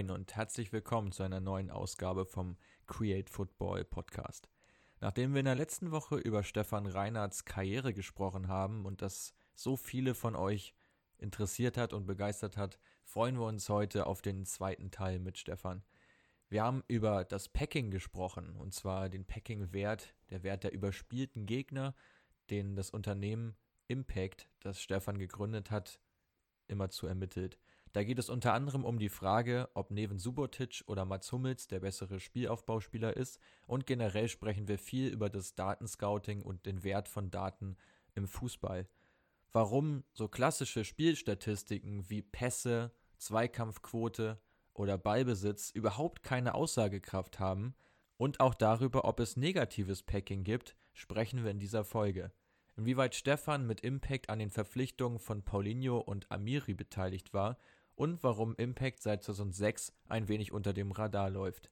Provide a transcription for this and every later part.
Moin und herzlich willkommen zu einer neuen Ausgabe vom Create Football Podcast. Nachdem wir in der letzten Woche über Stefan Reinhards Karriere gesprochen haben und das so viele von euch interessiert hat und begeistert hat, freuen wir uns heute auf den zweiten Teil mit Stefan. Wir haben über das Packing gesprochen, und zwar den Packing-Wert, der Wert der überspielten Gegner, den das Unternehmen Impact, das Stefan gegründet hat, immer zu ermittelt. Da geht es unter anderem um die Frage, ob Neven Subotic oder Mats Hummels der bessere Spielaufbauspieler ist und generell sprechen wir viel über das Datenscouting und den Wert von Daten im Fußball. Warum so klassische Spielstatistiken wie Pässe, Zweikampfquote oder Ballbesitz überhaupt keine Aussagekraft haben und auch darüber, ob es negatives Packing gibt, sprechen wir in dieser Folge. Inwieweit Stefan mit Impact an den Verpflichtungen von Paulinho und Amiri beteiligt war und warum Impact seit 2006 ein wenig unter dem Radar läuft.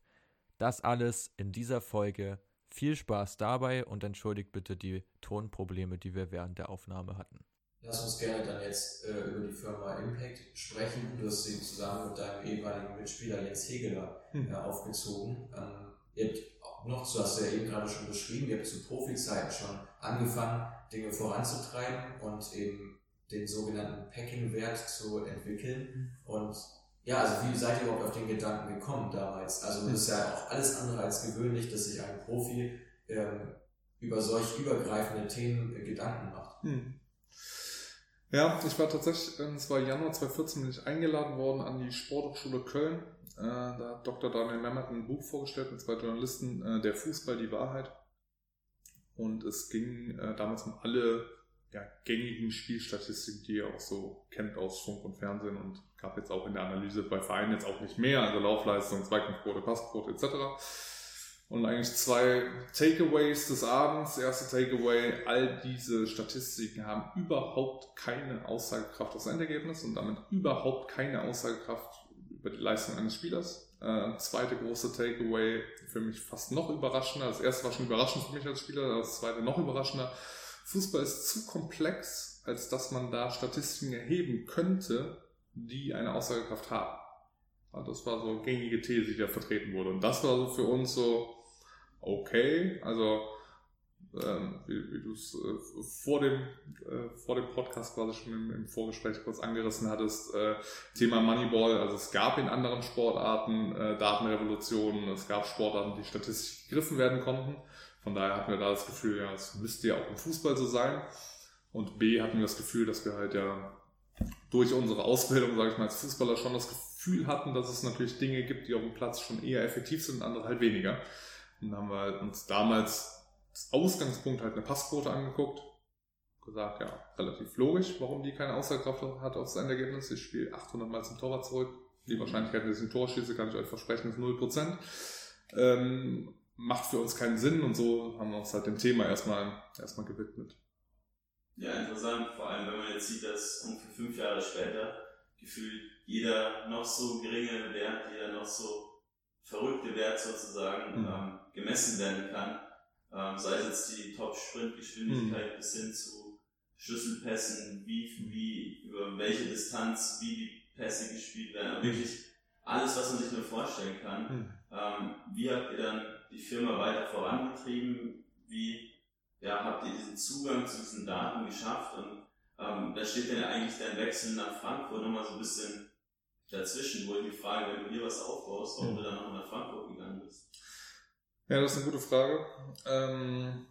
Das alles in dieser Folge. Viel Spaß dabei und entschuldigt bitte die Tonprobleme, die wir während der Aufnahme hatten. Lass uns gerne dann jetzt äh, über die Firma Impact sprechen. Du hast sie zusammen mit deinem ehemaligen Mitspieler Jens Hegeler hm. äh, aufgezogen. Ähm, ihr habt noch, du hast ja eben gerade schon beschrieben, ihr habt zu Profizeiten schon angefangen, Dinge voranzutreiben und eben den sogenannten Packing-Wert zu entwickeln. Und ja, also wie seid ihr überhaupt auf den Gedanken gekommen damals? Also das ist ja auch alles andere als gewöhnlich, dass sich ein Profi ähm, über solch übergreifende Themen äh, Gedanken macht. Hm. Ja, ich war tatsächlich, es war Januar 2014, bin ich eingeladen worden an die Sporthochschule Köln. Äh, da hat Dr. Daniel Memmert ein Buch vorgestellt mit zwei Journalisten, äh, Der Fußball, die Wahrheit. Und es ging äh, damals um alle ja, gängigen Spielstatistiken, die ihr auch so kennt aus Funk und Fernsehen und gab jetzt auch in der Analyse bei Vereinen jetzt auch nicht mehr, also Laufleistung, Zweikampfquote, Passquote etc. Und eigentlich zwei Takeaways des Abends. Erste Takeaway, all diese Statistiken haben überhaupt keine Aussagekraft aufs Endergebnis und damit überhaupt keine Aussagekraft über die Leistung eines Spielers. Äh, zweite große Takeaway, für mich fast noch überraschender. Das erste war schon überraschend für mich als Spieler, das zweite noch überraschender Fußball ist zu komplex, als dass man da Statistiken erheben könnte, die eine Aussagekraft haben. Das war so eine gängige These, die da vertreten wurde. Und das war so für uns so, okay, also ähm, wie, wie du es äh, vor, dem, äh, vor dem Podcast quasi schon im, im Vorgespräch kurz angerissen hattest, äh, Thema Moneyball, also es gab in anderen Sportarten äh, Datenrevolutionen, es gab Sportarten, die statistisch gegriffen werden konnten. Von daher hatten wir da das Gefühl, ja, es müsste ja auch im Fußball so sein. Und B hatten wir das Gefühl, dass wir halt ja durch unsere Ausbildung, sage ich mal, als Fußballer schon das Gefühl hatten, dass es natürlich Dinge gibt, die auf dem Platz schon eher effektiv sind und andere halt weniger. Und dann haben wir uns damals als Ausgangspunkt halt eine Passquote angeguckt. Gesagt, ja, relativ logisch, warum die keine Aussagekraft hat aufs Endergebnis. Ich spiele 800 Mal zum Torwart zurück. Die Wahrscheinlichkeit, dass ich ein Tor schieße, kann ich euch versprechen, ist 0%. Ähm, macht für uns keinen Sinn und so haben wir uns halt dem Thema erstmal, erstmal gewidmet. Ja, interessant, vor allem wenn man jetzt sieht, dass ungefähr fünf Jahre später gefühlt jeder noch so geringe Wert, jeder noch so verrückte Wert sozusagen mhm. ähm, gemessen werden kann. Ähm, sei es jetzt die Top-Sprintgeschwindigkeit mhm. bis hin zu Schlüsselpässen, wie, wie, über welche Distanz, wie die Pässe gespielt werden. Mhm. Wirklich alles, was man sich nur vorstellen kann. Mhm. Ähm, wie habt ihr dann die Firma weiter vorangetrieben? Wie ja, habt ihr diesen Zugang zu diesen Daten geschafft? Und ähm, da steht dann ja eigentlich dein Wechsel nach Frankfurt nochmal so ein bisschen dazwischen, wo ich die Frage, wenn du dir was aufbaust, warum mhm. du dann noch nach Frankfurt gegangen bist. Ja, das ist eine gute Frage. Ähm,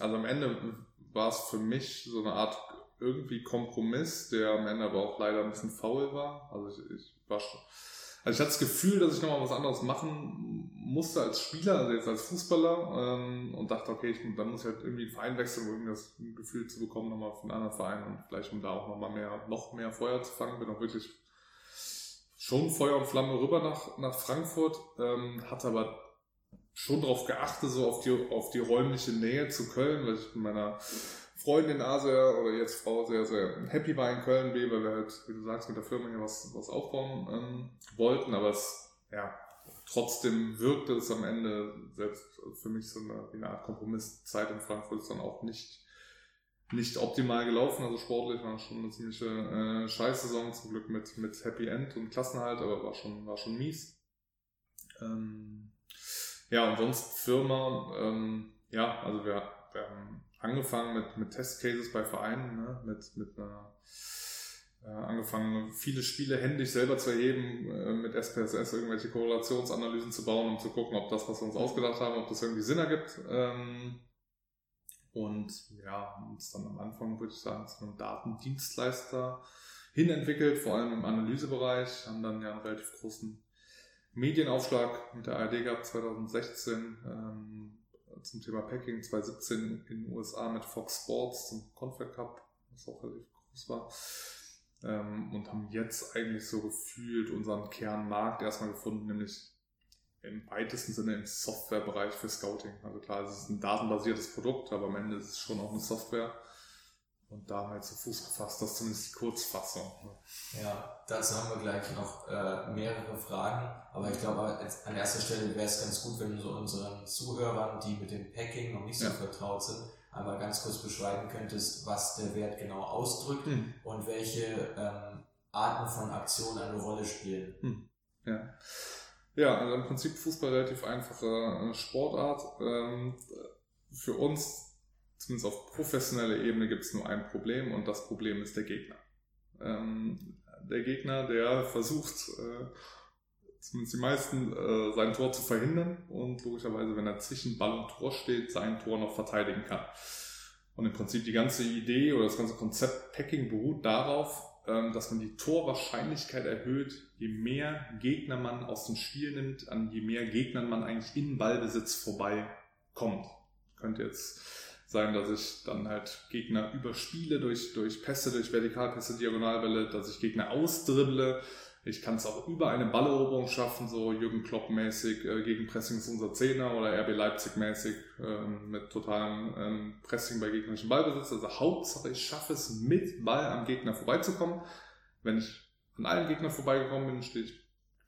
also am Ende war es für mich so eine Art irgendwie Kompromiss, der am Ende aber auch leider ein bisschen faul war. Also ich, ich war schon, also ich hatte das Gefühl, dass ich nochmal was anderes machen musste als Spieler, also jetzt als Fußballer, ähm, und dachte, okay, ich, dann muss ich halt irgendwie einen Verein wechseln, um das Gefühl zu bekommen, nochmal von einem anderen Verein und vielleicht um da auch nochmal mehr, noch mehr Feuer zu fangen, bin auch wirklich schon Feuer und Flamme rüber nach, nach Frankfurt, ähm, hatte aber schon darauf geachtet, so auf die, auf die räumliche Nähe zu Köln, weil ich mit meiner Freundin A sehr, oder jetzt Frau sehr, sehr happy war in Köln, B, weil wir halt, wie du sagst, mit der Firma hier was, was aufbauen ähm, wollten, aber es, ja, trotzdem wirkte es am Ende selbst für mich so eine, wie eine Art Kompromiss. Zeit in Frankfurt ist dann auch nicht nicht optimal gelaufen, also sportlich war schon eine ziemliche äh, Scheißsaison, zum Glück mit, mit Happy End und Klassenhalt, aber war schon, war schon mies. Ähm, ja, und sonst Firma, ähm, ja, also wir, wir haben angefangen mit, mit Testcases bei Vereinen, ne, mit, mit einer äh, angefangen, viele Spiele händisch selber zu erheben, äh, mit SPSS irgendwelche Korrelationsanalysen zu bauen, um zu gucken, ob das, was wir uns ausgedacht haben, ob das irgendwie Sinn ergibt. Ähm, und ja, uns dann am Anfang, würde ich sagen, zu einem Datendienstleister hinentwickelt, vor allem im Analysebereich, haben dann ja einen relativ großen Medienaufschlag mit der ARD gehabt 2016 ähm, zum Thema Packing, 2017 in den USA mit Fox Sports zum Confed Cup, was auch relativ groß war ähm, und haben jetzt eigentlich so gefühlt unseren Kernmarkt erstmal gefunden, nämlich im weitesten Sinne im Softwarebereich für Scouting. Also klar, es ist ein datenbasiertes Produkt, aber am Ende ist es schon auch eine Software. Und da halt zu Fuß gefasst, das ist zumindest die Kurzfassung. Ja, dazu haben wir gleich noch äh, mehrere Fragen, aber ich glaube, an erster Stelle wäre es ganz gut, wenn du so unseren Zuhörern, die mit dem Packing noch nicht so ja. vertraut sind, einmal ganz kurz beschreiben könntest, was der Wert genau ausdrückt mhm. und welche ähm, Arten von Aktionen eine Rolle spielen. Mhm. Ja. Ja, also im Prinzip Fußball relativ einfache äh, Sportart. Ähm, für uns, zumindest auf professioneller Ebene, gibt es nur ein Problem und das Problem ist der Gegner. Ähm, der Gegner, der versucht, äh, zumindest die meisten, äh, sein Tor zu verhindern und logischerweise, wenn er zwischen Ball und Tor steht, sein Tor noch verteidigen kann. Und im Prinzip die ganze Idee oder das ganze Konzept Packing beruht darauf, ähm, dass man die Torwahrscheinlichkeit erhöht, je mehr Gegner man aus dem Spiel nimmt, an je mehr Gegnern man eigentlich in Ballbesitz vorbeikommt. Könnte jetzt sein, dass ich dann halt Gegner überspiele durch, durch Pässe, durch Vertikalpässe, Diagonalbälle, dass ich Gegner ausdribble, ich kann es auch über eine Balleroberung schaffen, so Jürgen Klopp-mäßig, äh, gegen Pressing ist unser Zehner oder RB Leipzig-mäßig ähm, mit totalem ähm, Pressing bei gegnerischen Ballbesitz. Also Hauptsache, ich schaffe es mit Ball am Gegner vorbeizukommen. Wenn ich an allen Gegnern vorbeigekommen bin, stehe ich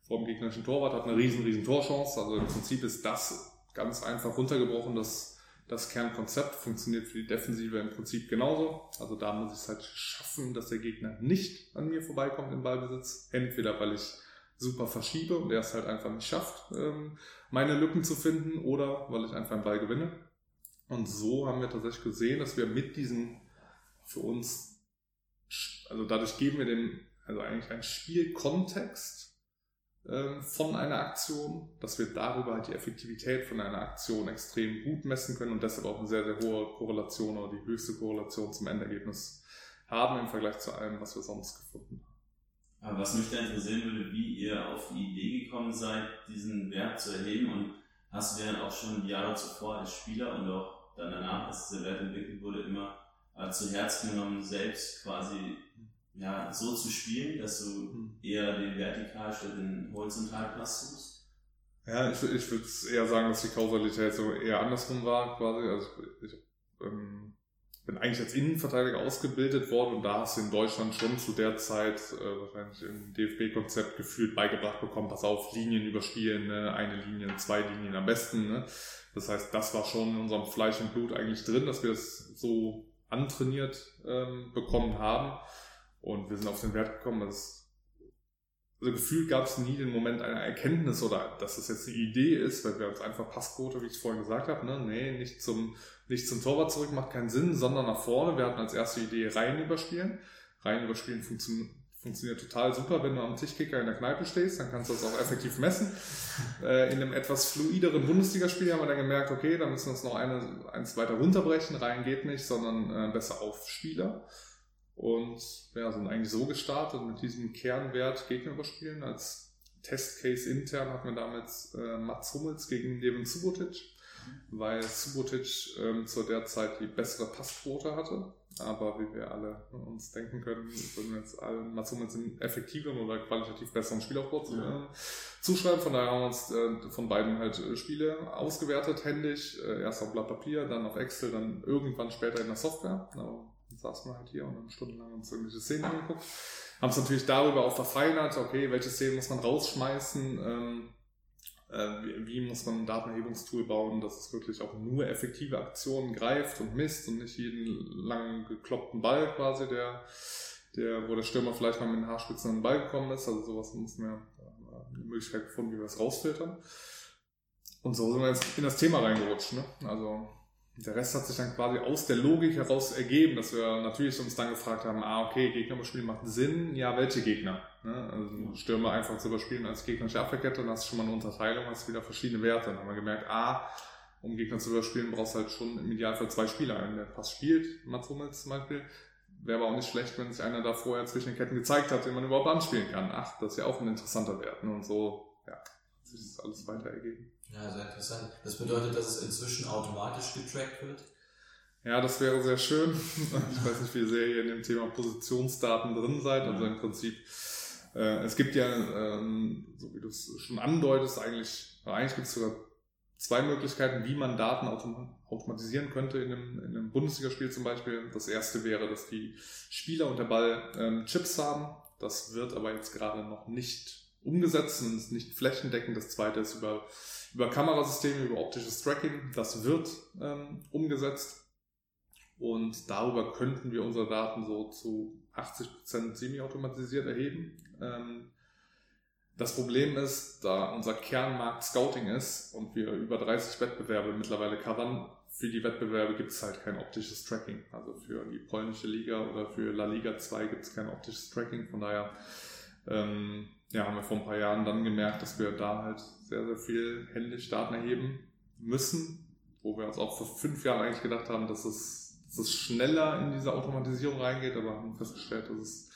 vor dem gegnerischen Torwart, habe eine riesen, riesen Torchance. Also im Prinzip ist das ganz einfach runtergebrochen, dass das Kernkonzept funktioniert für die Defensive im Prinzip genauso. Also da muss ich es halt schaffen, dass der Gegner nicht an mir vorbeikommt im Ballbesitz. Entweder weil ich super verschiebe und er es halt einfach nicht schafft, ähm, meine Lücken zu finden, oder weil ich einfach einen Ball gewinne. Und so haben wir tatsächlich gesehen, dass wir mit diesem für uns, also dadurch geben wir dem, also eigentlich einen Spielkontext von einer Aktion, dass wir darüber halt die Effektivität von einer Aktion extrem gut messen können und deshalb auch eine sehr, sehr hohe Korrelation oder die höchste Korrelation zum Endergebnis haben im Vergleich zu allem, was wir sonst gefunden haben. Aber was mich da interessieren würde, wie ihr auf die Idee gekommen seid, diesen Wert zu erheben und hast du ja auch schon Jahre zuvor als Spieler und auch dann danach, als dieser Wert entwickelt wurde, immer äh, zu Herzen genommen, selbst quasi ja, so zu spielen, dass du hm. eher den Vertikal statt den Horizontalpass suchst? Ja, ich, ich würde eher sagen, dass die Kausalität so eher andersrum war, quasi. Also ich, ich ähm, bin eigentlich als Innenverteidiger ausgebildet worden und da hast du in Deutschland schon zu der Zeit äh, wahrscheinlich im DFB-Konzept gefühlt beigebracht bekommen, pass auf, Linien überspielen, ne? eine Linie, zwei Linien am besten. Ne? Das heißt, das war schon in unserem Fleisch und Blut eigentlich drin, dass wir das so antrainiert ähm, bekommen haben. Und wir sind auf den Wert gekommen, dass also gefühlt gab es nie den Moment einer Erkenntnis oder dass es jetzt eine Idee ist, weil wir uns einfach Passquote, wie ich es vorhin gesagt habe, ne, nee, nicht zum, nicht zum Torwart zurück macht keinen Sinn, sondern nach vorne. Wir hatten als erste Idee Reihen überspielen. Reihen überspielen funktioniert funktioniert total super, wenn du am Tischkicker in der Kneipe stehst, dann kannst du das auch effektiv messen. Äh, in einem etwas fluideren Bundesligaspiel haben wir dann gemerkt, okay, da müssen wir uns noch eine, eins weiter runterbrechen, rein geht nicht, sondern äh, besser auf Spieler. Und ja, sind eigentlich so gestartet mit diesem Kernwert Gegner überspielen. Als Testcase intern hatten wir damals äh, Mats Hummels gegen Devin Subotic, weil Subotic ähm, zu der Zeit die bessere Passquote hatte. Aber wie wir alle uns denken können, würden wir jetzt alle Mats Hummels einen effektiveren oder qualitativ besseren Spielaufbau ja. äh, zuschreiben. Von daher haben wir uns äh, von beiden halt äh, Spiele ausgewertet, händisch. Äh, erst auf Blatt Papier, dann auf Excel, dann irgendwann später in der Software. Aber saßen wir halt hier und haben stundenlang uns irgendwelche Szenen angeguckt. Haben es natürlich darüber auch verfeinert, okay, welche Szenen muss man rausschmeißen, ähm, äh, wie, muss man ein Datenerhebungstool bauen, dass es wirklich auch nur effektive Aktionen greift und misst und nicht jeden langen gekloppten Ball quasi, der, der, wo der Stürmer vielleicht mal mit den Haarspitzen an den Ball gekommen ist. Also sowas muss man eine Möglichkeit gefunden, wie wir das rausfiltern. Und so sind wir jetzt in das Thema reingerutscht. Ne? Also der Rest hat sich dann quasi aus der Logik heraus ergeben, dass wir natürlich uns dann gefragt haben, ah, okay, Gegner überspielen macht Sinn, ja, welche Gegner? Ne? Also Stürmer einfach zu überspielen als gegnerische Abwehrkette, dann hast du schon mal eine Unterteilung, hast wieder verschiedene Werte. Dann haben wir gemerkt, ah, um Gegner zu überspielen, brauchst du halt schon im Idealfall zwei Spieler. Einen, der Pass spielt, Mats Hummels zum Beispiel. Wäre aber auch nicht schlecht, wenn sich einer da vorher zwischen den Ketten gezeigt hat, den man überhaupt anspielen kann. Ach, das ist ja auch ein interessanter Wert. Ne? Und so, ja, hat sich das alles weiter ergeben. Ja, sehr interessant. Das bedeutet, dass es inzwischen automatisch getrackt wird? Ja, das wäre sehr schön. Ich weiß nicht, wie sehr ihr in dem Thema Positionsdaten drin seid. Also im Prinzip, äh, es gibt ja, ähm, so wie du es schon andeutest, eigentlich, eigentlich gibt es sogar zwei Möglichkeiten, wie man Daten autom automatisieren könnte in einem, in einem Bundesligaspiel zum Beispiel. Das erste wäre, dass die Spieler und der Ball ähm, Chips haben. Das wird aber jetzt gerade noch nicht umgesetzt und ist nicht flächendeckend. Das zweite ist über, über Kamerasysteme, über optisches Tracking. Das wird ähm, umgesetzt. Und darüber könnten wir unsere Daten so zu 80% semi-automatisiert erheben. Ähm, das Problem ist, da unser Kernmarkt Scouting ist und wir über 30 Wettbewerbe mittlerweile covern, für die Wettbewerbe gibt es halt kein optisches Tracking. Also für die polnische Liga oder für La Liga 2 gibt es kein optisches Tracking. Von daher ähm, ja, haben wir vor ein paar Jahren dann gemerkt, dass wir da halt sehr, sehr viel händisch Daten erheben müssen, wo wir uns auch vor fünf Jahren eigentlich gedacht haben, dass es, dass es schneller in diese Automatisierung reingeht, aber haben festgestellt, dass es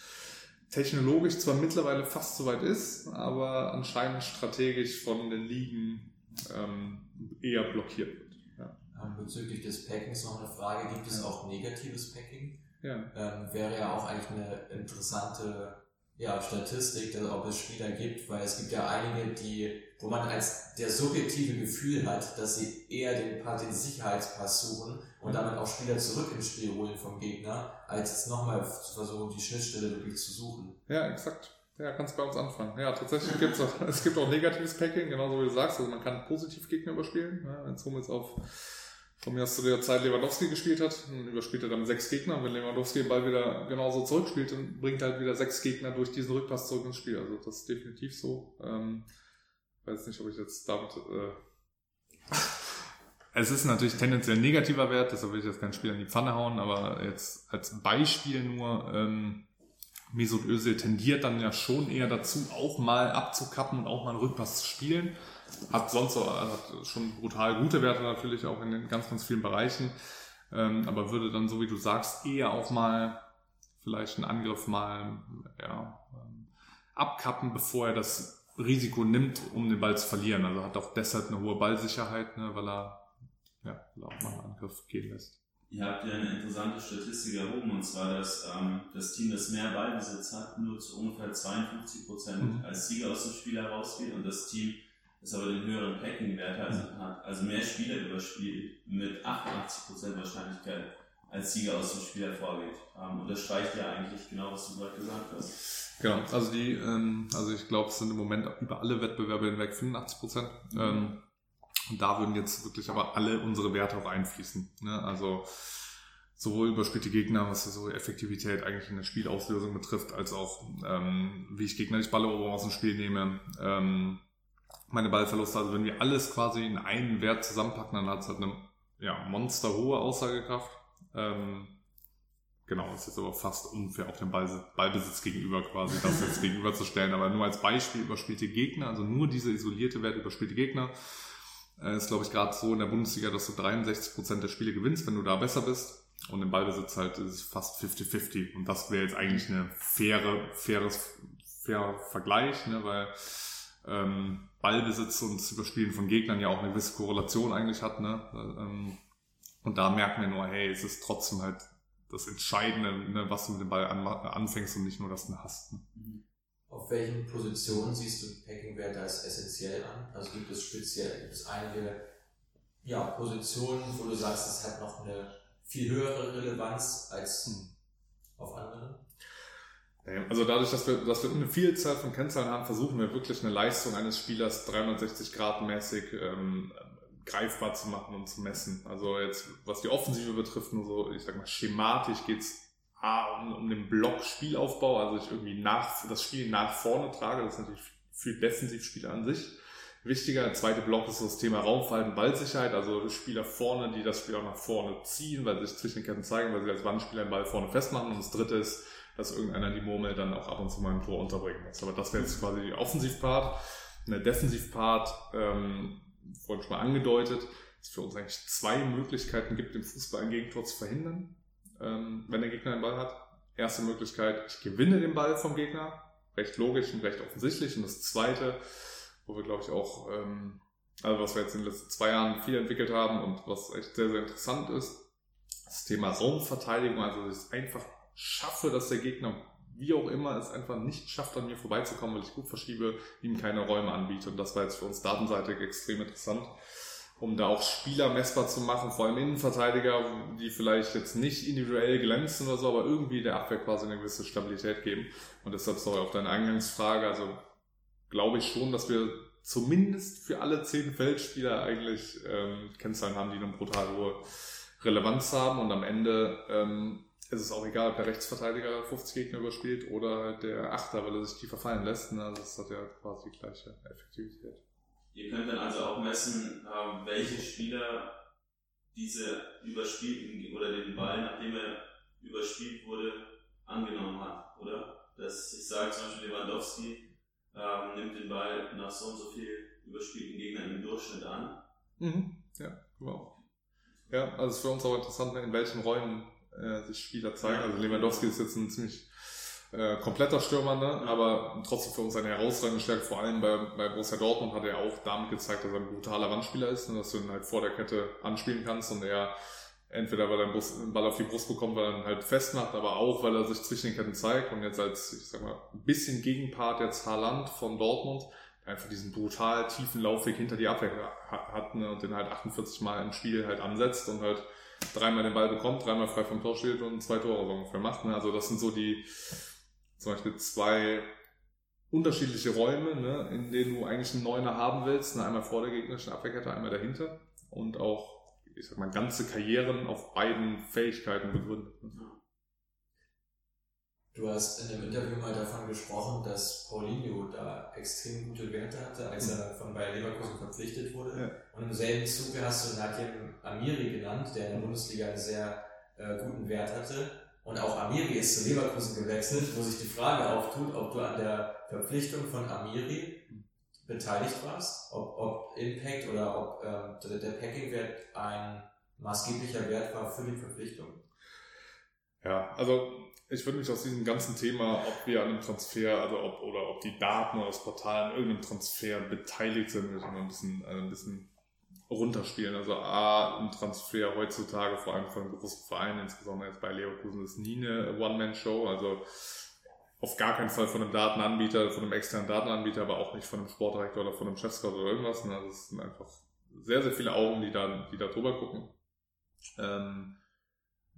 technologisch zwar mittlerweile fast soweit ist, aber anscheinend strategisch von den Ligen ähm, eher blockiert wird. Ja. Ähm, bezüglich des Packings noch eine Frage, gibt es auch negatives Packing? Ja. Ähm, wäre ja auch eigentlich eine interessante ja, Statistik, dass, ob es Spieler gibt, weil es gibt ja einige, die, wo man als der subjektive Gefühl hat, dass sie eher den, den Sicherheitspass suchen und damit auch Spieler zurück ins Spiel holen vom Gegner, als jetzt nochmal zu versuchen, die Schnittstelle wirklich zu suchen. Ja, exakt. Ja, kannst bei uns anfangen. Ja, tatsächlich auch, es gibt auch negatives Packing, genauso wie du sagst. Also man kann positiv Gegner überspielen. Ja, wenn es jetzt auf von mir aus zu der Zeit Lewandowski gespielt hat, dann überspielt er dann sechs Gegner. Und wenn Lewandowski den Ball wieder genauso zurückspielt, dann bringt er halt wieder sechs Gegner durch diesen Rückpass zurück ins Spiel. Also das ist definitiv so. Ähm, weiß nicht, ob ich jetzt damit. Äh es ist natürlich tendenziell ein negativer Wert, deshalb will ich jetzt kein Spiel in die Pfanne hauen, aber jetzt als Beispiel nur, ähm, Mesut Özil tendiert dann ja schon eher dazu, auch mal abzukappen und auch mal einen Rückpass zu spielen. Hat sonst so, hat schon brutal gute Werte natürlich auch in den ganz, ganz vielen Bereichen. Ähm, aber würde dann, so wie du sagst, eher auch mal vielleicht einen Angriff mal ja, ähm, abkappen, bevor er das Risiko nimmt, um den Ball zu verlieren. Also hat auch deshalb eine hohe Ballsicherheit, ne, weil er, ja, weil er auch mal einen Angriff gehen lässt. Ihr habt ja eine interessante Statistik erhoben, und zwar, dass ähm, das Team, das mehr Ballbesitz hat, nur zu ungefähr 52 Prozent mhm. als Sieger aus dem Spiel herausgeht und das Team, das aber den höheren Packing-Wert also hat, also mehr Spieler überspielt, mit 88 Prozent Wahrscheinlichkeit als Sieger aus dem Spiel hervorgeht. Ähm, unterstreicht ja eigentlich genau, was du gerade gesagt hast. Genau, also die, ähm, also ich glaube, es sind im Moment über alle Wettbewerbe hinweg 85 Prozent. Mhm. Ähm, und da würden jetzt wirklich aber alle unsere Werte auch einfließen. Ne? Also sowohl überspielte Gegner, was so Effektivität eigentlich in der Spielauslösung betrifft, als auch ähm, wie ich Gegner die Balleroberung aus dem Spiel nehme, ähm, meine Ballverluste. Also wenn wir alles quasi in einen Wert zusammenpacken, dann hat es halt eine ja, monsterhohe Aussagekraft. Ähm, genau, ist jetzt aber fast unfair auf den Ball, Ballbesitz gegenüber quasi, das jetzt gegenüberzustellen. Aber nur als Beispiel überspielte Gegner, also nur diese isolierte Wert überspielte Gegner, äh, ist, glaube ich, gerade so in der Bundesliga, dass du 63% der Spiele gewinnst, wenn du da besser bist. Und im Ballbesitz halt ist es fast 50-50. Und das wäre jetzt eigentlich eine faire, faires, fairer Vergleich, ne? weil ähm, Ballbesitz und das Überspielen von Gegnern ja auch eine gewisse Korrelation eigentlich hat. Ne? Ähm, und da merken wir nur, hey, es ist trotzdem halt das Entscheidende, ne, was du mit dem Ball an, anfängst und nicht nur, dass du ihn hast. Ne? Mhm. Auf welchen Positionen siehst du Packing-Werte als essentiell an? Also gibt es speziell, gibt es einige ja, Positionen, wo du sagst, es hat noch eine viel höhere Relevanz als hm. auf anderen? Also dadurch, dass wir, dass wir eine Vielzahl von Kennzahlen haben, versuchen wir wirklich eine Leistung eines Spielers 360 Grad mäßig ähm, greifbar zu machen und zu messen. Also jetzt, was die Offensive betrifft, nur so, ich sag mal, schematisch geht's A, um, um den Block-Spielaufbau, also ich irgendwie nach, das Spiel nach vorne trage, das ist natürlich für Defensivspieler an sich wichtiger. Der zweite Block ist das Thema Raumverhalten, Ballsicherheit, also Spieler vorne, die das Spiel auch nach vorne ziehen, weil sie sich zwischen den Ketten zeigen, weil sie als Wandspieler den Ball vorne festmachen. Und das dritte ist, dass irgendeiner die Murmel dann auch ab und zu mal im Tor unterbringen muss. Aber das wäre jetzt quasi die Offensivpart. Der Defensivpart, ähm, vorhin schon mal angedeutet, dass es für uns eigentlich zwei Möglichkeiten gibt, im Fußball ein Gegentor zu verhindern, ähm, wenn der Gegner den Ball hat. Erste Möglichkeit, ich gewinne den Ball vom Gegner. Recht logisch und recht offensichtlich. Und das zweite, wo wir, glaube ich, auch, ähm, also was wir jetzt in den letzten zwei Jahren viel entwickelt haben und was echt sehr, sehr interessant ist, das Thema Raumverteidigung, also dass ich es einfach schaffe, dass der Gegner, wie auch immer, es einfach nicht schafft, an mir vorbeizukommen, weil ich gut verschiebe, ihm keine Räume anbiete. Und das war jetzt für uns datenseitig extrem interessant um da auch Spieler messbar zu machen, vor allem Innenverteidiger, die vielleicht jetzt nicht individuell glänzen oder so, aber irgendwie der Abwehr quasi eine gewisse Stabilität geben. Und deshalb, sorry, auf deine Eingangsfrage, also glaube ich schon, dass wir zumindest für alle zehn Feldspieler eigentlich ähm, Kennzahlen haben, die eine brutal hohe Relevanz haben und am Ende ähm, ist es auch egal, ob der Rechtsverteidiger 50 Gegner überspielt oder der Achter, weil er sich tiefer fallen lässt. Ne? Also das hat ja quasi die gleiche Effektivität. Ihr könnt dann also auch messen, ähm, welche Spieler diese überspielten oder den Ball, nachdem er überspielt wurde, angenommen hat, oder? Dass ich sage zum Beispiel Lewandowski ähm, nimmt den Ball nach so und so viel überspielten Gegnern im Durchschnitt an. Mhm. Ja, genau. Ja, also es ist für uns auch interessant, in welchen Räumen äh, sich Spieler zeigen. Also Lewandowski ist jetzt ein ziemlich äh, kompletter Stürmer, ne? aber trotzdem für uns eine herausragende Stärke, vor allem bei, bei Borussia Dortmund hat er auch damit gezeigt, dass er ein brutaler Wandspieler ist, ne? dass du ihn halt vor der Kette anspielen kannst und er entweder weil er einen Ball auf die Brust bekommt, weil er ihn halt festmacht, aber auch weil er sich zwischen den Ketten zeigt und jetzt als, ich sag mal, ein bisschen Gegenpart jetzt Haaland von Dortmund, einfach diesen brutal tiefen Laufweg hinter die Abwehr hat ne? und den halt 48 Mal im Spiel halt ansetzt und halt dreimal den Ball bekommt, dreimal frei vom Tor steht und zwei Tore so ungefähr macht. Ne? Also das sind so die, zum Beispiel zwei unterschiedliche Räume, ne, in denen du eigentlich einen Neuner haben willst. Ne, einmal vor der gegnerischen Abwehrkette, einmal dahinter. Und auch, ich sag mal, ganze Karrieren auf beiden Fähigkeiten begründet. Ne. Du hast in dem Interview mal davon gesprochen, dass Paulinho da extrem gute Werte hatte, als er von Bayer Leverkusen verpflichtet wurde. Ja. Und im selben Zuge hast du Nadim Amiri genannt, der in der Bundesliga einen sehr äh, guten Wert hatte. Und auch Amiri ist zu Leverkusen gewechselt, wo sich die Frage auftut, ob du an der Verpflichtung von Amiri beteiligt warst, ob, ob Impact oder ob ähm, der Packing-Wert ein maßgeblicher Wert war für die Verpflichtung. Ja, also ich würde mich aus diesem ganzen Thema, ob wir an einem Transfer, also ob oder ob die Daten oder das Portal an irgendeinem Transfer beteiligt sind, ein bisschen, äh, ein bisschen runterspielen. Also A, ein Transfer heutzutage, vor allem von großen Vereinen, insbesondere jetzt bei Leverkusen, ist nie eine One-Man-Show. Also auf gar keinen Fall von einem Datenanbieter, von einem externen Datenanbieter, aber auch nicht von einem Sportdirektor oder von einem Chefscout oder irgendwas. Also es sind einfach sehr, sehr viele Augen, die da, die da drüber gucken. Ähm,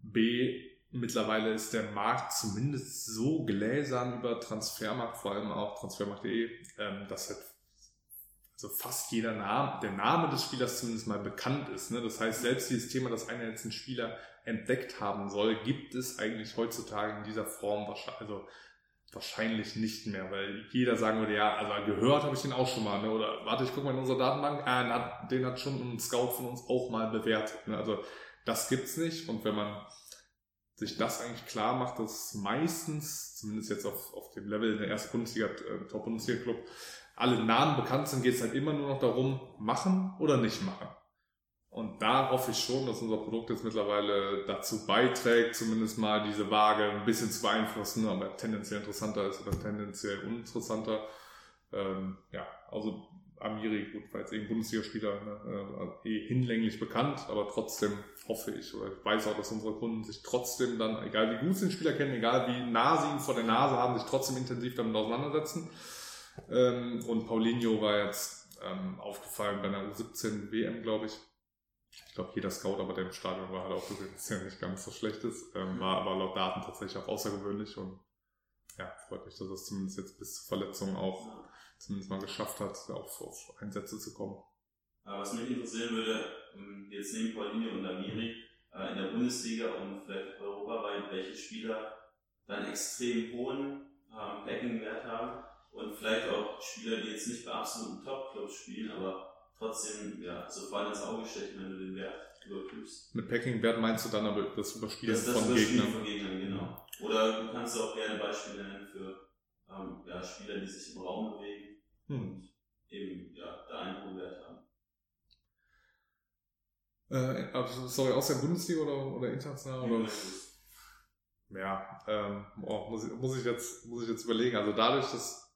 B, mittlerweile ist der Markt zumindest so gläsern über Transfermarkt, vor allem auch transfermarkt.de, ähm, dass halt also fast jeder Name, der Name des Spielers zumindest mal bekannt ist. Ne? Das heißt, selbst dieses Thema, dass einer jetzt einen Spieler entdeckt haben soll, gibt es eigentlich heutzutage in dieser Form wahrscheinlich, also wahrscheinlich nicht mehr, weil jeder sagen würde, ja, also gehört habe ich den auch schon mal, ne? oder warte, ich gucke mal in unsere Datenbank, ah, den hat schon ein Scout von uns auch mal bewertet. Ne? Also das gibt's nicht und wenn man sich das eigentlich klar macht, dass meistens, zumindest jetzt auf, auf dem Level der ersten Bundesliga, äh, Top-Bundesliga-Club, alle Namen bekannt sind, geht es halt immer nur noch darum, machen oder nicht machen. Und da hoffe ich schon, dass unser Produkt jetzt mittlerweile dazu beiträgt, zumindest mal diese Waage ein bisschen zu beeinflussen, aber tendenziell interessanter ist oder tendenziell uninteressanter. Ähm, ja, also Amiri, gut, war jetzt eben Bundesligaspieler, ne, äh, eh hinlänglich bekannt, aber trotzdem hoffe ich, oder ich weiß auch, dass unsere Kunden sich trotzdem dann, egal wie gut sie den Spieler kennen, egal wie nah sie ihn vor der Nase haben, sich trotzdem intensiv damit auseinandersetzen. Ähm, und Paulinho war jetzt ähm, aufgefallen bei einer U17 WM, glaube ich. Ich glaube, jeder Scout, aber der im Stadion war, hat auch gesehen, dass er nicht ganz so schlecht ist. Ähm, war aber laut Daten tatsächlich auch außergewöhnlich und ja, freut mich, dass er es zumindest jetzt bis zur Verletzung auch zumindest mal geschafft hat, auf, auf Einsätze zu kommen. Was mich interessieren würde, ähm, jetzt neben Paulinho und Amiri äh, in der Bundesliga und vielleicht europaweit, welche Spieler dann extrem hohen ähm, Packing-Wert haben und vielleicht auch Spieler, die jetzt nicht bei absoluten Top-Clubs spielen, aber trotzdem ja, sofort ins Auge stechen, wenn du den Wert überprüfst. Mit Packing-Wert meinst du dann aber das Überspielen das, das von Gegnern? von Gegnern, genau. Oder du kannst auch gerne Beispiele nennen für ähm, ja, Spieler, die sich im Raum bewegen hm. und eben ja, da einen hohen Wert haben. Äh, also, sorry, aus der Bundesliga oder, oder international? Oder? Ja, ähm, oh, muss, ich, muss, ich jetzt, muss ich jetzt überlegen. Also dadurch, dass,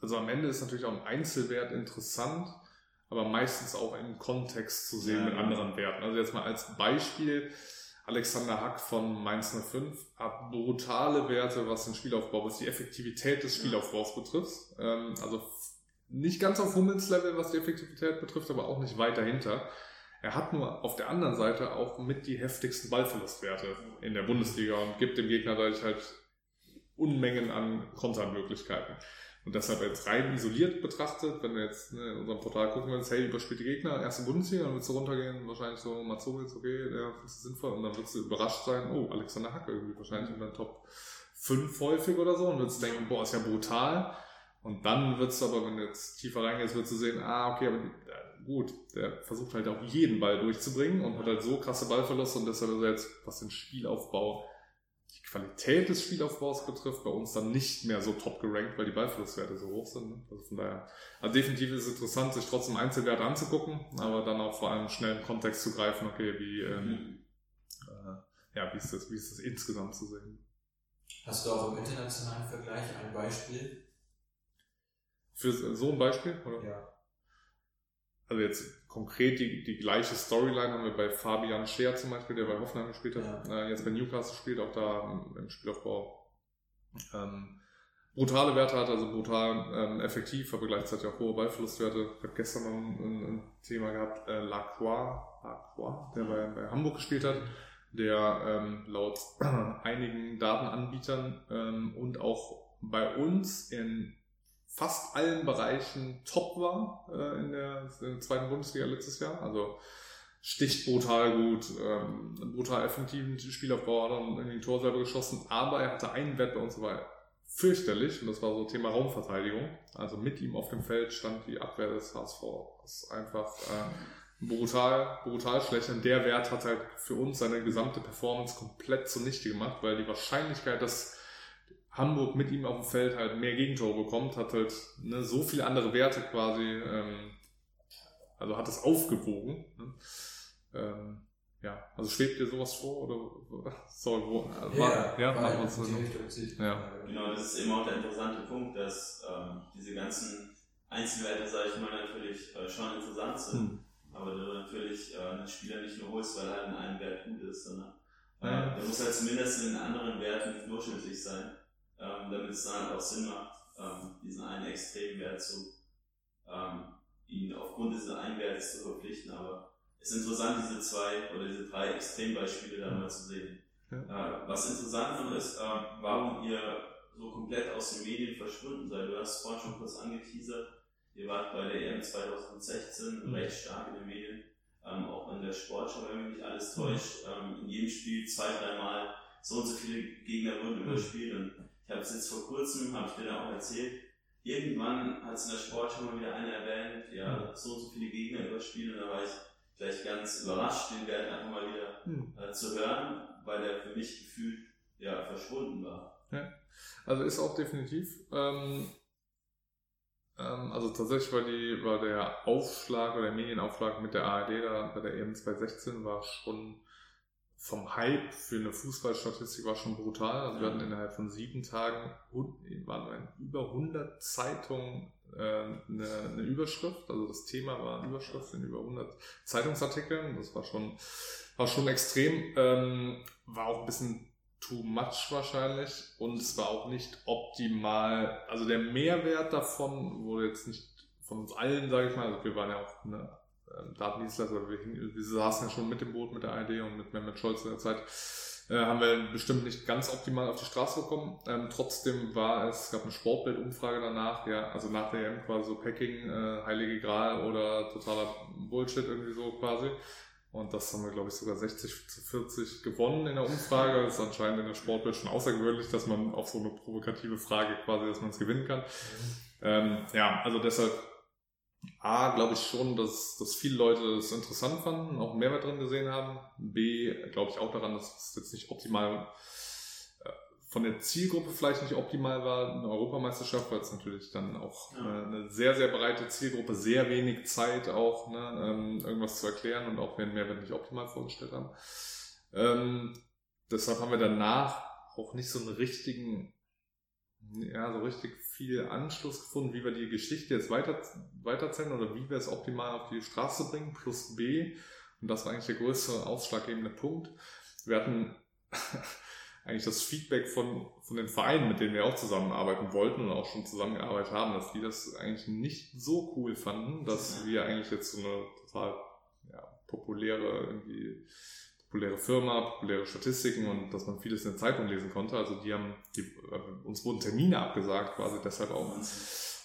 also am Ende ist natürlich auch ein Einzelwert interessant, aber meistens auch im Kontext zu sehen ja, mit anderen Werten. Also jetzt mal als Beispiel, Alexander Hack von Mainz 05 hat brutale Werte, was den Spielaufbau, was die Effektivität des Spielaufbaus betrifft. Ähm, also nicht ganz auf Hummels Level, was die Effektivität betrifft, aber auch nicht weit dahinter. Er hat nur auf der anderen Seite auch mit die heftigsten Ballverlustwerte in der Bundesliga und gibt dem Gegner dadurch halt Unmengen an Kontermöglichkeiten. Und deshalb jetzt rein isoliert betrachtet, wenn wir jetzt ne, in unserem Portal gucken willst, hey, überspielt die Gegner, erste Bundesliga, dann willst du runtergehen, wahrscheinlich so, Mazowitz, okay, der ist sinnvoll, und dann wirst du überrascht sein, oh, Alexander Hack irgendwie wahrscheinlich in der Top 5 häufig oder so, und wirst denken, boah, ist ja brutal. Und dann wird's aber, wenn du jetzt tiefer reingehst, wirst du sehen, ah, okay, aber gut, der versucht halt auch jeden Ball durchzubringen und hat halt so krasse Ballverluste und deshalb ist er jetzt, was den Spielaufbau, die Qualität des Spielaufbaus betrifft, bei uns dann nicht mehr so top gerankt, weil die Ballverlustwerte so hoch sind. Ne? Also von daher, also definitiv ist es interessant, sich trotzdem Einzelwerte anzugucken, aber dann auch vor allem schnell im Kontext zu greifen, okay, wie, ähm, mhm. äh, ja, wie ist das, wie ist das insgesamt zu sehen? Hast du auch im internationalen Vergleich ein Beispiel? Für so ein Beispiel? Oder? Ja also jetzt konkret die, die gleiche Storyline haben wir bei Fabian Scheer zum Beispiel, der bei Hoffenheim gespielt hat, ja. äh, jetzt bei Newcastle spielt, auch da im, im Spielaufbau ähm, brutale Werte hat, also brutal ähm, effektiv, aber gleichzeitig auch hohe Ballverlustwerte. Ich habe gestern noch ein, ein, Thema gehabt, äh, Lacroix, Lacroix, der bei, bei Hamburg gespielt hat, der ähm, laut einigen Datenanbietern ähm, und auch bei uns in fast allen Bereichen top war äh, in, der, in, der, zweiten Bundesliga letztes Jahr. Also sticht brutal gut, ähm, brutal effektiven Spielaufbau, hat dann in den Tor selber geschossen, aber er hatte einen Wert bei uns, war fürchterlich und das war so Thema Raumverteidigung. Also mit ihm auf dem Feld stand die Abwehr des HSV. Das ist einfach äh, brutal, brutal schlecht und der Wert hat halt für uns seine gesamte Performance komplett zunichte gemacht, weil die Wahrscheinlichkeit, dass Hamburg mit ihm auf dem Feld halt mehr Gegentore bekommt, hat halt ne, so viele andere Werte quasi, ähm, also hat es aufgewogen. Ne? Ähm, ja, also schwebt dir sowas vor oder sorry, wo, ja, war, ja, machen wir uns so. Ja. Genau, das ist eben auch der interessante Punkt, dass ähm, diese ganzen Einzelwerte, sage ich mal, natürlich äh, schon interessant sind, hm. aber du natürlich äh, einen Spieler nicht nur holst, weil er halt in einem Wert gut ist, sondern äh, ja. der muss halt zumindest in anderen Werten durchschnittlich sein ähm, damit es dann auch Sinn macht, ähm, diesen einen Extremwert zu, ähm, ihn aufgrund dieses einen Wertes zu verpflichten. Aber es ist interessant, diese zwei oder diese drei Extrembeispiele da mal zu sehen. Ja. Äh, was interessant noch ist, äh, warum ihr so komplett aus den Medien verschwunden seid. Du hast vorhin schon kurz angeteasert, ihr wart bei der EM 2016 mhm. recht stark in den Medien, ähm, auch in der Sportschau, wenn mich nicht alles täuscht. Mhm. Ähm, in jedem Spiel zwei, dreimal so und so viele Gegner wurden mhm. überspielt und ich habe es jetzt vor kurzem, habe ich dir da auch erzählt, irgendwann hat es in der Sport schon mal wieder einer erwähnt, ja, mhm. so und so viele Gegner überspielen, und da war ich gleich ganz überrascht, den Wert einfach mal wieder mhm. äh, zu hören, weil der für mich gefühlt ja, verschwunden war. Ja. Also ist auch definitiv. Ähm, ähm, also tatsächlich war, die, war der Aufschlag oder der Medienaufschlag mit der ARD da bei der EM 2016 war schon vom Hype für eine Fußballstatistik war schon brutal. Also wir hatten innerhalb von sieben Tagen waren über 100 Zeitungen äh, eine, eine Überschrift. Also das Thema war eine Überschrift in über 100 Zeitungsartikeln. Das war schon, war schon extrem. Ähm, war auch ein bisschen too much wahrscheinlich und es war auch nicht optimal. Also der Mehrwert davon wurde jetzt nicht von uns allen, sage ich mal, also wir waren ja auch eine Datendienstleister, wir, wir saßen ja schon mit dem Boot mit der ID und mit Mehmet Scholz in der Zeit, Äh, haben wir bestimmt nicht ganz optimal auf die Straße bekommen. Ähm, trotzdem war es, es gab eine Sportbildumfrage danach, ja, also nach der EM quasi so Packing, äh, Heilige Gral oder totaler Bullshit irgendwie so quasi. Und das haben wir, glaube ich, sogar 60 zu 40 gewonnen in der Umfrage. Das ist anscheinend in der Sportwelt schon außergewöhnlich, dass man auf so eine provokative Frage quasi, dass man es gewinnen kann. Mhm. Ähm, ja, also deshalb A, glaube ich schon, dass, dass viele Leute es interessant fanden, auch einen Mehrwert drin gesehen haben. B, glaube ich auch daran, dass es jetzt nicht optimal äh, von der Zielgruppe vielleicht nicht optimal war, eine Europameisterschaft, weil es natürlich dann auch ja. eine sehr, sehr breite Zielgruppe, sehr wenig Zeit auch, ne, ähm, irgendwas zu erklären und auch wenn Mehrwert nicht optimal vorgestellt haben. Ähm, deshalb haben wir danach auch nicht so einen richtigen ja, so richtig viel Anschluss gefunden, wie wir die Geschichte jetzt weiter, weiterzählen oder wie wir es optimal auf die Straße bringen, plus B. Und das war eigentlich der größte ausschlaggebende Punkt. Wir hatten eigentlich das Feedback von, von den Vereinen, mit denen wir auch zusammenarbeiten wollten und auch schon zusammengearbeitet haben, dass die das eigentlich nicht so cool fanden, dass wir eigentlich jetzt so eine total ja, populäre irgendwie populäre Firma, populäre Statistiken und dass man vieles in der Zeitung lesen konnte. Also die haben, die, äh, uns wurden Termine abgesagt, quasi deshalb auch.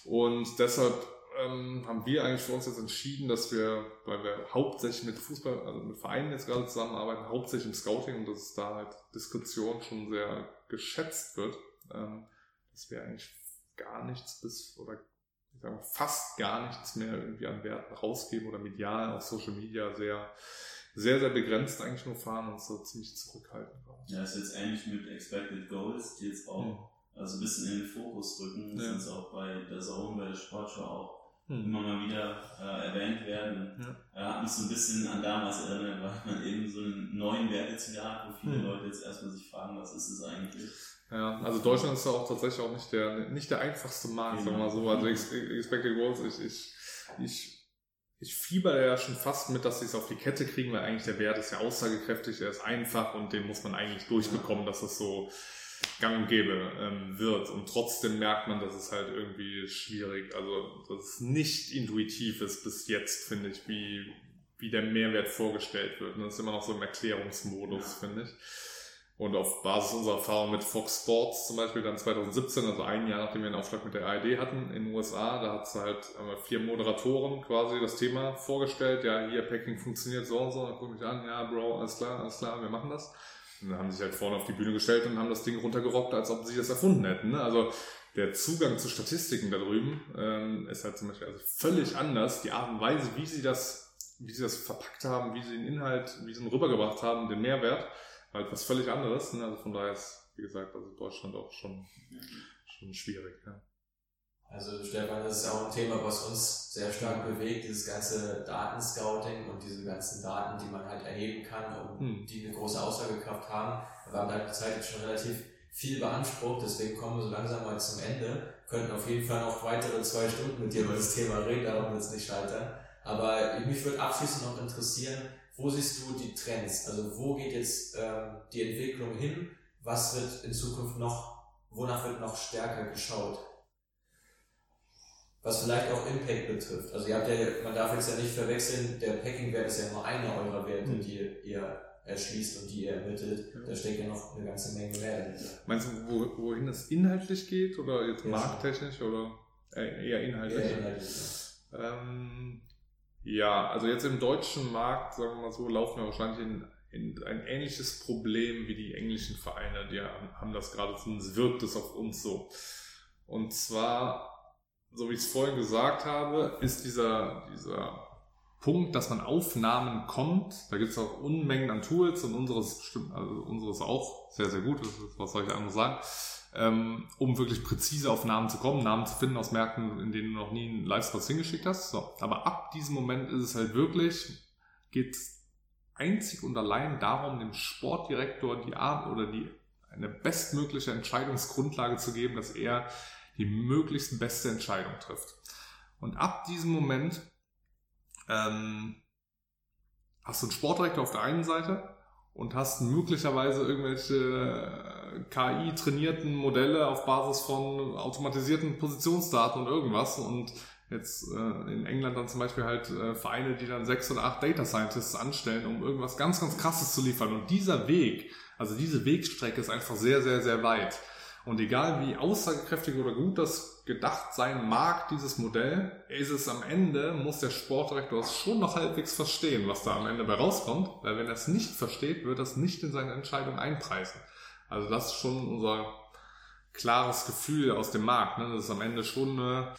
Und deshalb ähm, haben wir eigentlich für uns jetzt entschieden, dass wir, weil wir hauptsächlich mit Fußball, also mit Vereinen jetzt gerade zusammenarbeiten, hauptsächlich im Scouting und dass da halt Diskretion schon sehr geschätzt wird, ähm, dass wir eigentlich gar nichts bis oder ich sage mal, fast gar nichts mehr irgendwie an Werten rausgeben oder medial auf Social Media sehr sehr, sehr begrenzt eigentlich nur fahren und so ziemlich zurückhalten war. Ja, ist jetzt ähnlich mit Expected Goals, die jetzt auch mhm. also ein bisschen in den Fokus rücken, ja. sind auch bei der Zone, bei der Sportschau auch mhm. immer mal wieder äh, erwähnt werden. Ja. Er hat mich so ein bisschen an damals erinnert, weil man eben so einen neuen Werteziel hat, wo viele mhm. Leute jetzt erstmal sich fragen, was ist es eigentlich? Ja, also Deutschland ist ja auch tatsächlich auch nicht der, nicht der einfachste Markt, genau. sagen wir mal so. Also Expected Goals, ich, ich, ich ich fieber ja schon fast mit, dass sie es auf die Kette kriegen, weil eigentlich der Wert ist ja aussagekräftig, er ist einfach und den muss man eigentlich durchbekommen, dass es so gang und gäbe ähm, wird. Und trotzdem merkt man, dass es halt irgendwie schwierig, also dass es nicht intuitiv ist bis jetzt, finde ich, wie, wie der Mehrwert vorgestellt wird. Und das ist immer noch so im Erklärungsmodus, ja. finde ich. Und auf Basis unserer Erfahrung mit Fox Sports zum Beispiel dann 2017, also ein Jahr nachdem wir einen Aufschlag mit der ARD hatten in den USA, da hat es halt vier Moderatoren quasi das Thema vorgestellt. Ja, hier Packing funktioniert so und so. Dann gucke ich an, ja, Bro, alles klar, alles klar, wir machen das. Und dann haben sie sich halt vorne auf die Bühne gestellt und haben das Ding runtergerockt, als ob sie das erfunden hätten. Ne? Also der Zugang zu Statistiken da drüben ähm, ist halt zum Beispiel also völlig anders. Die Art und Weise, wie sie das, wie sie das verpackt haben, wie sie den Inhalt, wie sie ihn rübergebracht haben, den Mehrwert halt was völlig anderes. Ne? Also von daher ist, wie gesagt, also Deutschland auch schon, schon schwierig. Ja. Also Stefan, das ist auch ein Thema, was uns sehr stark bewegt, dieses ganze Datenscouting und diese ganzen Daten, die man halt erheben kann und hm. die eine große Aussagekraft haben. Wir haben da die Zeit jetzt schon relativ viel beansprucht, deswegen kommen wir so langsam mal zum Ende. Könnten auf jeden Fall noch weitere zwei Stunden mit dir über das Thema reden, darum wird es nicht scheitern. Aber mich würde abschließend noch interessieren, wo siehst du die Trends? Also wo geht jetzt ähm, die Entwicklung hin? Was wird in Zukunft noch, wonach wird noch stärker geschaut? Was vielleicht auch Impact betrifft. Also ihr habt ja, man darf jetzt ja nicht verwechseln, der Packing-Wert ist ja nur einer eurer Werte, mhm. die ihr erschließt und die ihr ermittelt. Ja. Da steckt ja noch eine ganze Menge mehr dahinter. Meinst du, wo, wohin es inhaltlich geht oder jetzt ja, markttechnisch oder eher inhaltlich? Eher inhaltlich ja. ähm, ja, also jetzt im deutschen Markt, sagen wir mal so, laufen wir wahrscheinlich in, in ein ähnliches Problem wie die englischen Vereine. Die haben das gerade, sonst wirkt es auf uns so. Und zwar, so wie ich es vorhin gesagt habe, ist dieser, dieser Punkt, dass man Aufnahmen kommt. Da gibt es auch Unmengen an Tools und unseres also unseres auch sehr, sehr gut. Was soll ich anderes sagen? Ähm, um wirklich präzise auf Namen zu kommen, Namen zu finden aus Märkten, in denen du noch nie einen Live-Spot hingeschickt hast. So. Aber ab diesem Moment ist es halt wirklich, geht einzig und allein darum, dem Sportdirektor die Art oder die eine bestmögliche Entscheidungsgrundlage zu geben, dass er die möglichst beste Entscheidung trifft. Und ab diesem Moment ähm, hast du einen Sportdirektor auf der einen Seite und hast möglicherweise irgendwelche KI-trainierten Modelle auf Basis von automatisierten Positionsdaten und irgendwas und jetzt äh, in England dann zum Beispiel halt äh, Vereine, die dann sechs oder acht Data Scientists anstellen, um irgendwas ganz, ganz krasses zu liefern. Und dieser Weg, also diese Wegstrecke ist einfach sehr, sehr, sehr weit. Und egal wie aussagekräftig oder gut das gedacht sein mag, dieses Modell, ist es am Ende, muss der Sportdirektor es schon noch halbwegs verstehen, was da am Ende bei rauskommt. Weil wenn er es nicht versteht, wird er es nicht in seine Entscheidung einpreisen. Also das ist schon unser klares Gefühl aus dem Markt, ne? dass es am Ende schon eine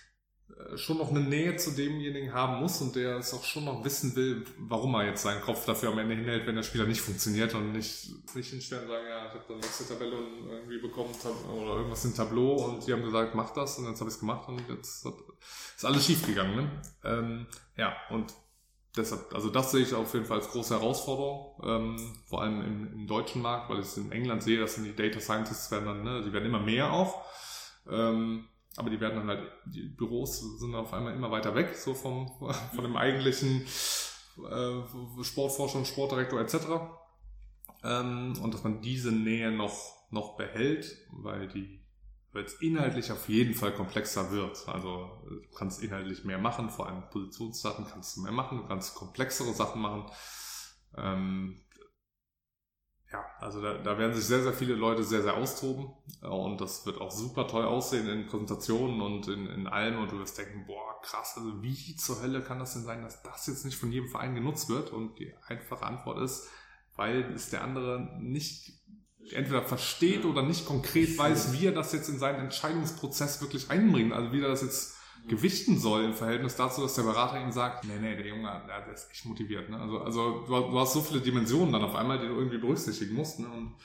schon noch eine Nähe zu demjenigen haben muss und der es auch schon noch wissen will, warum er jetzt seinen Kopf dafür am Ende hinhält, wenn der Spieler nicht funktioniert und nicht, nicht hinstellen und sagen, ja, ich habe dann nächste Tabelle irgendwie bekommen oder irgendwas im Tableau und die haben gesagt, mach das und jetzt habe ich es gemacht und jetzt hat, ist alles schief gegangen. Ne? Ähm, ja, und deshalb, also das sehe ich auf jeden Fall als große Herausforderung, ähm, vor allem im, im, deutschen Markt, weil ich es in England sehe, dass die Data Scientists werden dann, ne, die werden immer mehr auch. Ähm, aber die werden dann halt, die Büros sind auf einmal immer weiter weg, so vom, von dem eigentlichen äh, Sportforscher und Sportdirektor etc. Ähm, und dass man diese Nähe noch, noch behält, weil die weil es inhaltlich auf jeden Fall komplexer wird. Also du kannst inhaltlich mehr machen, vor allem Positionssachen kannst du mehr machen, du kannst komplexere Sachen machen. Ähm, ja, also da, da werden sich sehr, sehr viele Leute sehr, sehr austoben. Und das wird auch super toll aussehen in Präsentationen und in, in allem. Und du wirst denken, boah, krass, also wie zur Hölle kann das denn sein, dass das jetzt nicht von jedem Verein genutzt wird? Und die einfache Antwort ist, weil es der andere nicht entweder versteht oder nicht konkret weiß, wie er das jetzt in seinen Entscheidungsprozess wirklich einbringt, also wie er das jetzt gewichten soll im Verhältnis dazu, dass der Berater ihm sagt, nee, nee, der Junge, der, ist echt motiviert. Ne? Also, also du, hast so viele Dimensionen dann auf einmal, die du irgendwie berücksichtigen musst. Ne? Und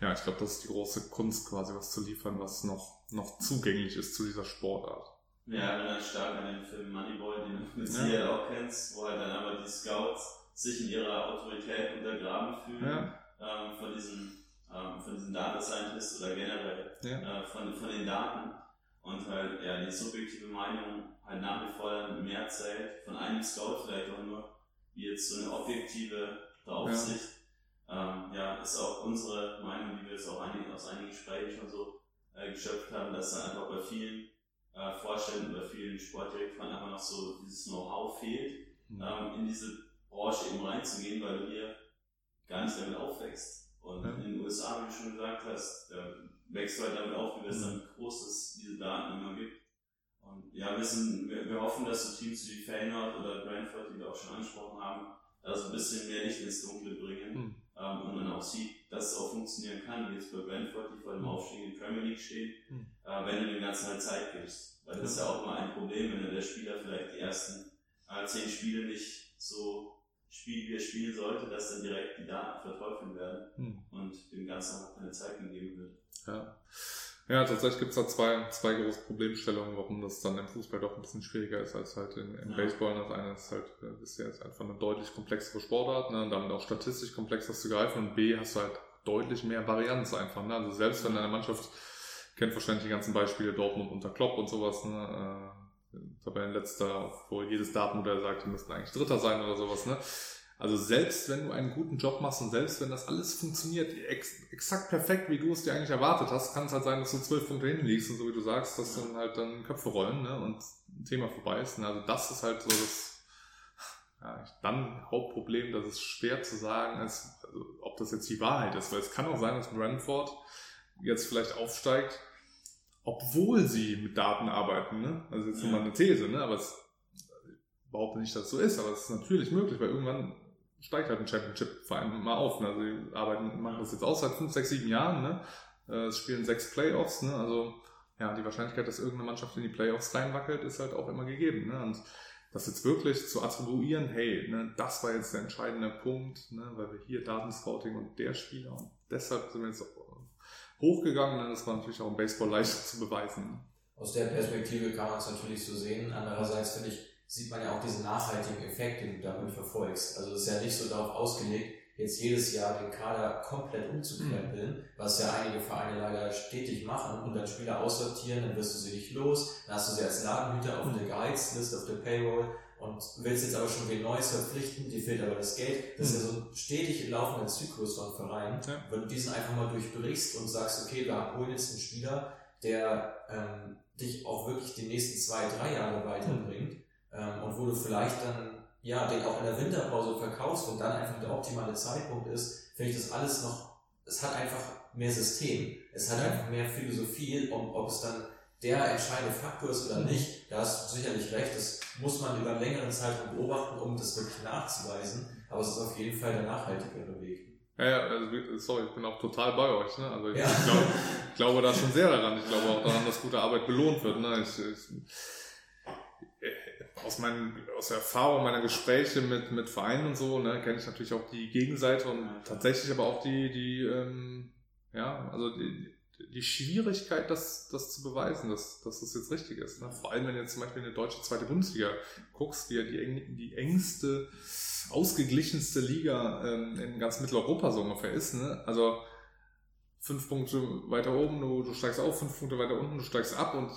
ja, ich glaube, das ist die große Kunst quasi, was zu liefern, was noch, noch zugänglich ist zu dieser Sportart. Ja, ich erinnere stark an den Film Moneyball, den du mit Sicherheit ja. auch kennst, wo halt dann aber die Scouts sich in ihrer Autorität untergraben fühlen ja. ähm, von diesen ähm, von diesen Data Scientists oder generell ja. äh, von, von den Daten und halt ja die subjektive Meinung halt nach wie vor mehr zählt, von einem Scout vielleicht auch nur, wie jetzt so eine objektive Draufsicht. Ja. Ähm, ja, ist auch unsere Meinung, die wir jetzt auch einige, aus einigen Gesprächen schon so äh, geschöpft haben, dass dann einfach bei vielen äh, Vorständen, bei vielen Sportdirektoren einfach noch so dieses Know-how fehlt, mhm. ähm, in diese Branche eben reinzugehen, weil du hier gar nicht damit aufwächst. Und ja. in den USA, wie du schon gesagt hast, wächst du halt damit auf, wie es dann groß es diese Daten immer gibt. Und ja, wir, sind, wir, wir hoffen, dass so Teams wie Feyenoord oder Brentford, die wir auch schon angesprochen haben, da so ein bisschen mehr Licht ins Dunkle bringen mhm. ähm, und man auch sieht, dass es auch funktionieren kann, wie jetzt bei Brentford, die vor dem hm. Aufstieg in die Premier League stehen, mhm. äh, wenn du dem Ganzen halt Zeit gibst. Weil das ist ja auch mal ein Problem, wenn der Spieler vielleicht die ersten äh, zehn Spiele nicht so spielt, wie er spielen sollte, dass dann direkt die Daten verteufeln werden hm. und dem Ganzen auch keine Zeit gegeben wird. Ja. Ja, tatsächlich gibt es da zwei, zwei große Problemstellungen, warum das dann im Fußball doch ein bisschen schwieriger ist als halt im, im ja. Baseball. Das eine ist halt, ist ja jetzt einfach eine deutlich komplexere Sportart, ne, und damit auch statistisch komplexer zu greifen. Und B hast du halt deutlich mehr Varianz einfach. Ne? Also selbst wenn deine Mannschaft, kennt wahrscheinlich die ganzen Beispiele Dortmund unter Klopp und sowas, ne? Tabellenletzter, wo jedes Datenmodell sagt, die müssten eigentlich Dritter sein oder sowas, ne? Also selbst wenn du einen guten Job machst und selbst wenn das alles funktioniert, ex exakt perfekt, wie du es dir eigentlich erwartet hast, kann es halt sein, dass du zwölf Punkte hinten und so wie du sagst, dass dann halt dann Köpfe rollen ne, und ein Thema vorbei ist. Ne? Also das ist halt so das ja, dann Hauptproblem, dass es schwer zu sagen ist, also, ob das jetzt die Wahrheit ist, weil es kann auch sein, dass Brentford jetzt vielleicht aufsteigt, obwohl sie mit Daten arbeiten. Ne? Also jetzt ja. nur mal eine These, ne? aber es ich behaupte nicht, dass es so ist, aber es ist natürlich möglich, weil irgendwann steigt halt ein Championship-Verein mal auf. Ne? Also die arbeiten, machen das jetzt auch seit fünf, sechs, sieben Jahren. Ne? Äh, es spielen sechs Playoffs. Ne? Also ja, die Wahrscheinlichkeit, dass irgendeine Mannschaft in die Playoffs reinwackelt, ist halt auch immer gegeben. Ne? Und das jetzt wirklich zu attribuieren, hey, ne, das war jetzt der entscheidende Punkt, ne, weil wir hier Datenscouting und der Spieler und deshalb sind wir jetzt hochgegangen, ne, das war natürlich auch im Baseball leichter zu beweisen. Aus der Perspektive kann man es natürlich so sehen. Andererseits finde ich, sieht man ja auch diesen nachhaltigen Effekt, den du damit verfolgst. Also es ist ja nicht so darauf ausgelegt, jetzt jedes Jahr den Kader komplett umzukrempeln, mhm. was ja einige Vereine leider stetig machen und dann Spieler aussortieren, dann wirst du sie nicht los, dann hast du sie als Ladenhüter auf der Gehaltsliste, auf der Payroll und willst jetzt aber schon wen Neues verpflichten, dir fehlt aber das Geld. Das ist ja mhm. so ein stetig laufender Zyklus von Vereinen. Ja. Wenn du diesen einfach mal durchbrichst und sagst, okay, wir holen jetzt einen Spieler, der ähm, dich auch wirklich die nächsten zwei, drei Jahre weiterbringt ähm, und wo du vielleicht dann ja den auch in der Winterpause verkaufst und dann einfach der optimale Zeitpunkt ist, finde ich das alles noch, es hat einfach mehr System, es hat einfach mehr Philosophie, ob, ob es dann der entscheidende Faktor ist oder nicht, da hast du sicherlich recht, das muss man über einen längeren Zeitraum beobachten, um das wirklich nachzuweisen, aber es ist auf jeden Fall der nachhaltigere Weg. Ja, ja, also, sorry, ich bin auch total bei euch. Ne? Also ich, ja. glaube, ich glaube da schon sehr daran. Ich glaube auch daran, dass gute Arbeit belohnt wird. Ne? Ich, ich, aus, meinen, aus der Erfahrung meiner Gespräche mit, mit Vereinen und so, ne, kenne ich natürlich auch die Gegenseite und tatsächlich aber auch die, die ähm, ja, also die, die Schwierigkeit, das, das zu beweisen, dass, dass das jetzt richtig ist. Ne? Vor allem, wenn du jetzt zum Beispiel in die deutsche zweite Bundesliga guckst, die ja die, eng, die engste, ausgeglichenste Liga ähm, in ganz Mitteleuropa so ungefähr ist. Ne? Also fünf Punkte weiter oben, du, du steigst auf, fünf Punkte weiter unten, du steigst ab und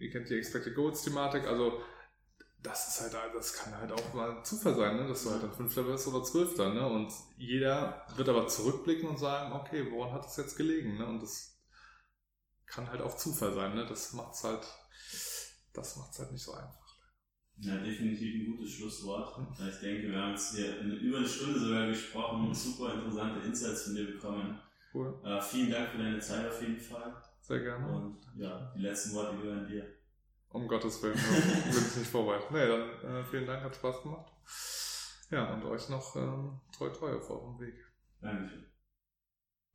ihr kennt die Expected Goals Thematik, also das ist halt, das kann halt auch mal Zufall sein, ne? dass du halt dann Fünfter bist oder Zwölfter, ne? Und jeder wird aber zurückblicken und sagen, okay, woran hat es jetzt gelegen, ne? Und das kann halt auch Zufall sein, ne? Das macht's halt, das macht's halt nicht so einfach. Ja, definitiv ein gutes Schlusswort. Ich denke, wir haben jetzt hier eine, über eine Stunde sogar gesprochen und super interessante Insights von dir bekommen. Cool. Äh, vielen Dank für deine Zeit auf jeden Fall. Sehr gerne. Und ja, die letzten Worte gehören dir. Um Gottes Willen, bin ich nicht vorbei. Nee, dann äh, vielen Dank, hat Spaß gemacht. Ja, und euch noch ähm, treu treu auf eurem Weg. Dankeschön.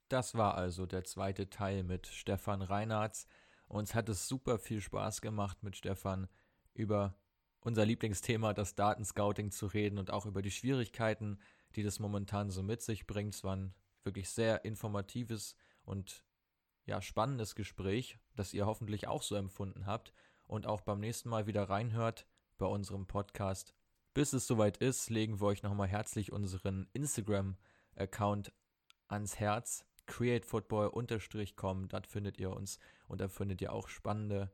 Das war also der zweite Teil mit Stefan Reinhardt. Uns hat es super viel Spaß gemacht, mit Stefan über unser Lieblingsthema, das Datenscouting, zu reden und auch über die Schwierigkeiten, die das momentan so mit sich bringt. Es war ein wirklich sehr informatives und ja, spannendes Gespräch, das ihr hoffentlich auch so empfunden habt und auch beim nächsten Mal wieder reinhört bei unserem Podcast. Bis es soweit ist, legen wir euch nochmal herzlich unseren Instagram-Account ans Herz createfootball-com, dort findet ihr uns und da findet ihr auch spannende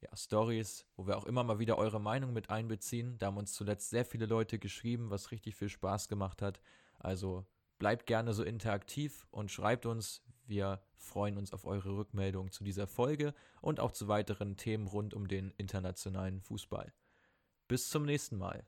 ja, Stories, wo wir auch immer mal wieder eure Meinung mit einbeziehen. Da haben uns zuletzt sehr viele Leute geschrieben, was richtig viel Spaß gemacht hat. Also bleibt gerne so interaktiv und schreibt uns. Wir freuen uns auf eure Rückmeldung zu dieser Folge und auch zu weiteren Themen rund um den internationalen Fußball. Bis zum nächsten Mal.